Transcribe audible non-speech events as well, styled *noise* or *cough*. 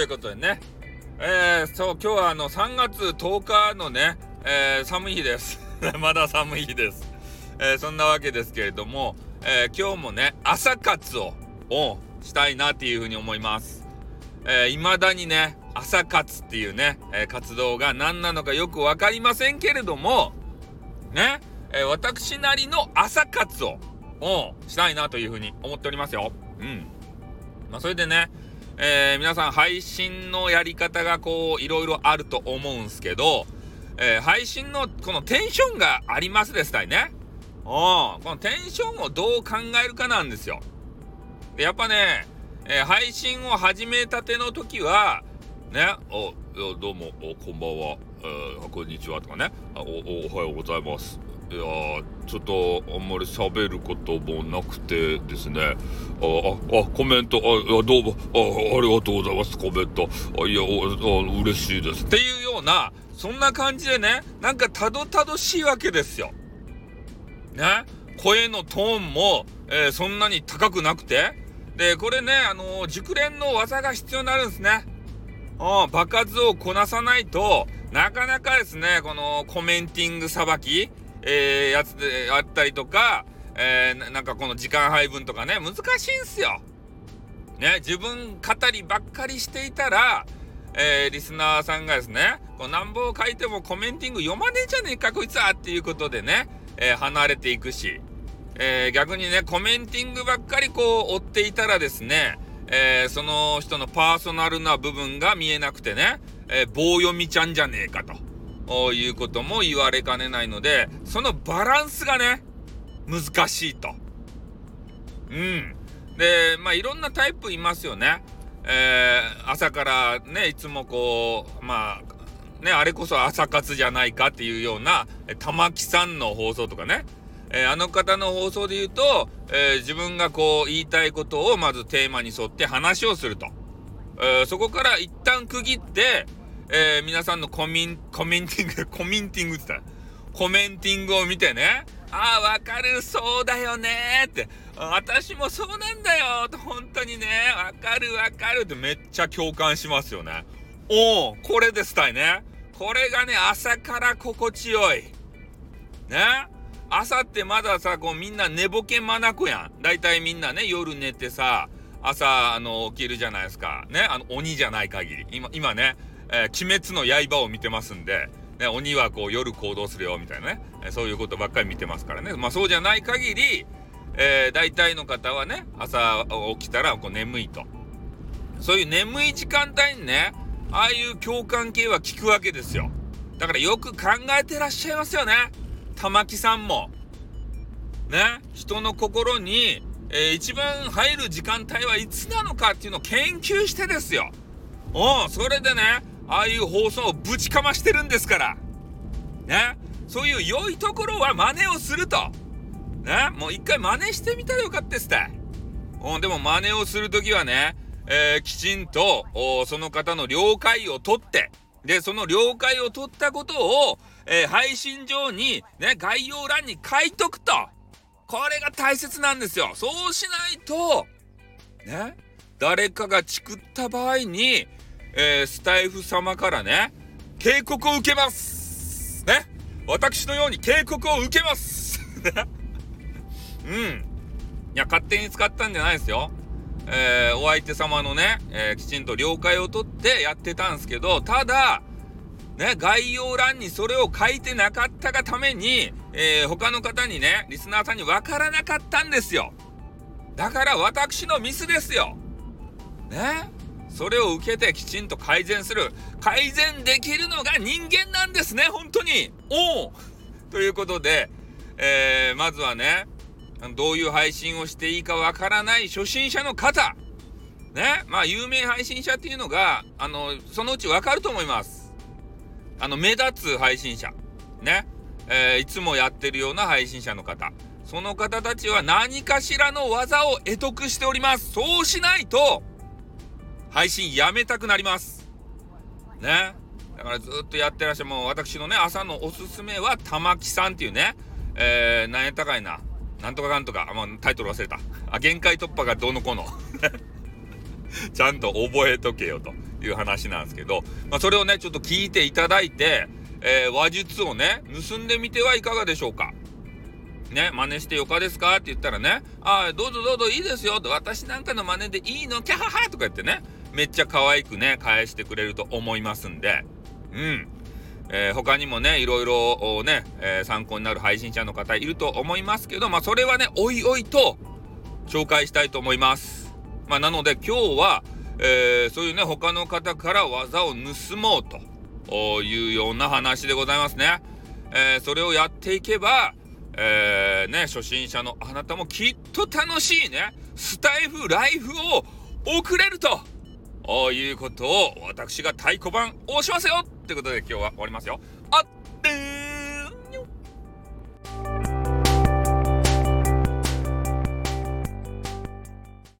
いうことでね。えー、そう、今日はあの、3月10日のね、えー、寒い日です。*laughs* まだ寒い日です。えー、そんなわけですけれども、えー、今日もね、朝活を、をしたいなっていうふうに思います。えー、未だにね、朝活っていうね、えー、活動が何なのかよくわかりませんけれども、ね、えー、私なりの朝活を、をしたいなというふうに思っておりますよ。うん。まあ、それでね、えー、皆さん配信のやり方がこう、いろいろあると思うんすけど、えー、配信のこのテンションがありますですたいね。うん。このテンションをどう考えるかなんですよ。で、やっぱね、えー、配信を始めたての時は、ね、お、どうも、おこんばんは、えー、こんにちはとかね、お、おはようございます。いやちょっとあんまり喋ることもなくてですね、あ、あ、コメント、あ、どうも、あ、ありがとうございます、コメント。あ、いや、あ嬉しいです。っていうような、そんな感じでね、なんかたどたどしいわけですよ。ね、声のトーンも、えー、そんなに高くなくて、で、これね、あのー、熟練の技が必要になるんですね。うん、場数をこなさないと、なかなかですね、このコメンティングさばき、えー、やつであったりとか、えー、なんかこの時間配分とかね、難しいんすよ。ね、自分語りばっかりしていたら、えー、リスナーさんがですね、こう何本書いてもコメンティング読まねえじゃねえか、こいつはっていうことでね、えー、離れていくし、えー、逆にね、コメンティングばっかりこう追っていたらですね、えその人のパーソナルな部分が見えなくてね、え棒読みちゃんじゃねえかと。いうことも言われかねないので、そのバランスがね、難しいと。うん。で、まあいろんなタイプいますよね。えー、朝からね、いつもこう、まあ、ね、あれこそ朝活じゃないかっていうような、玉木さんの放送とかね、えー、あの方の放送で言うと、えー、自分がこう言いたいことをまずテーマに沿って話をすると。えー、そこから一旦区切って、えー、皆さんのコミン、コメンティング、*laughs* コミンティングって言ったらコメンティングを見てね、ああ、わかる、そうだよねって、私もそうなんだよと、本当にね、わかるわかるってめっちゃ共感しますよね。おお、これですたいね。これがね、朝から心地よい。ね？朝ってまださ、こうみんな寝ぼけまなこやん。だいたいみんなね、夜寝てさ、朝、あの、起きるじゃないですか。ね？あの、鬼じゃない限り。今、今ね、えー、鬼滅の刃を見てますんで、ね、鬼はこう夜行動するよみたいなね、えそういうことばっかり見てますからね。まあそうじゃない限り、えー、大体の方はね、朝起きたらこう眠いと。そういう眠い時間帯にね、ああいう共感系は効くわけですよ。だからよく考えてらっしゃいますよね。玉木さんも。ね、人の心に、えー、一番入る時間帯はいつなのかっていうのを研究してですよ。おそれでね、ああいう放送をぶちかましてるんですから。ね。そういう良いところは真似をすると。ね。もう一回真似してみたらよかったっすって。うん、でも真似をするときはね、えー、きちんと、その方の了解を取って、で、その了解を取ったことを、えー、配信上に、ね、概要欄に書いとくと。これが大切なんですよ。そうしないと、ね、誰かがチクった場合に、えー、スタイフ様からね、警告を受けますね私のように警告を受けます *laughs* うん。いや、勝手に使ったんじゃないですよ。えー、お相手様のね、えー、きちんと了解を取ってやってたんですけど、ただ、ね、概要欄にそれを書いてなかったがために、えー、他の方にね、リスナーさんにわからなかったんですよ。だから私のミスですよ。ねそれを受けてきちんと改善する。改善できるのが人間なんですね、本当に。おおということで、えー、まずはね、どういう配信をしていいかわからない初心者の方。ね、まあ有名配信者っていうのが、あの、そのうちわかると思います。あの、目立つ配信者。ね。えー、いつもやってるような配信者の方。その方たちは何かしらの技を得得しております。そうしないと、配信やめたくなります。ね。だからずっとやってらっしゃる、もう私のね、朝のおすすめは玉木さんっていうね、えー、何やったかいな。なんとかかんとか、もうタイトル忘れた。あ、限界突破がどうのこうの。*laughs* ちゃんと覚えとけよと。いう話なんですけど、まあ、それをね、ちょっと聞いていただいて、えー、話術をね、盗んでみてはいかがでしょうか。ね、真似してよかですかって言ったらね、ああ、どうぞどうぞいいですよと、私なんかの真似でいいの？キャハハとか言ってね、めっちゃ可愛くね、返してくれると思いますんで、うん。えー、他にもね、いろいろね、えー、参考になる配信者の方いると思いますけど、まあそれはね、おいおいと紹介したいと思います。まあなので今日は、えー、そういうね、他の方から技を盗もうというような話でございますね。えー、それをやっていけば、えー、ね、初心者のあなたもきっと楽しいね、スタイフライフを送れるということを私が太鼓判押しますよってことで今日は終わりますよ。あっ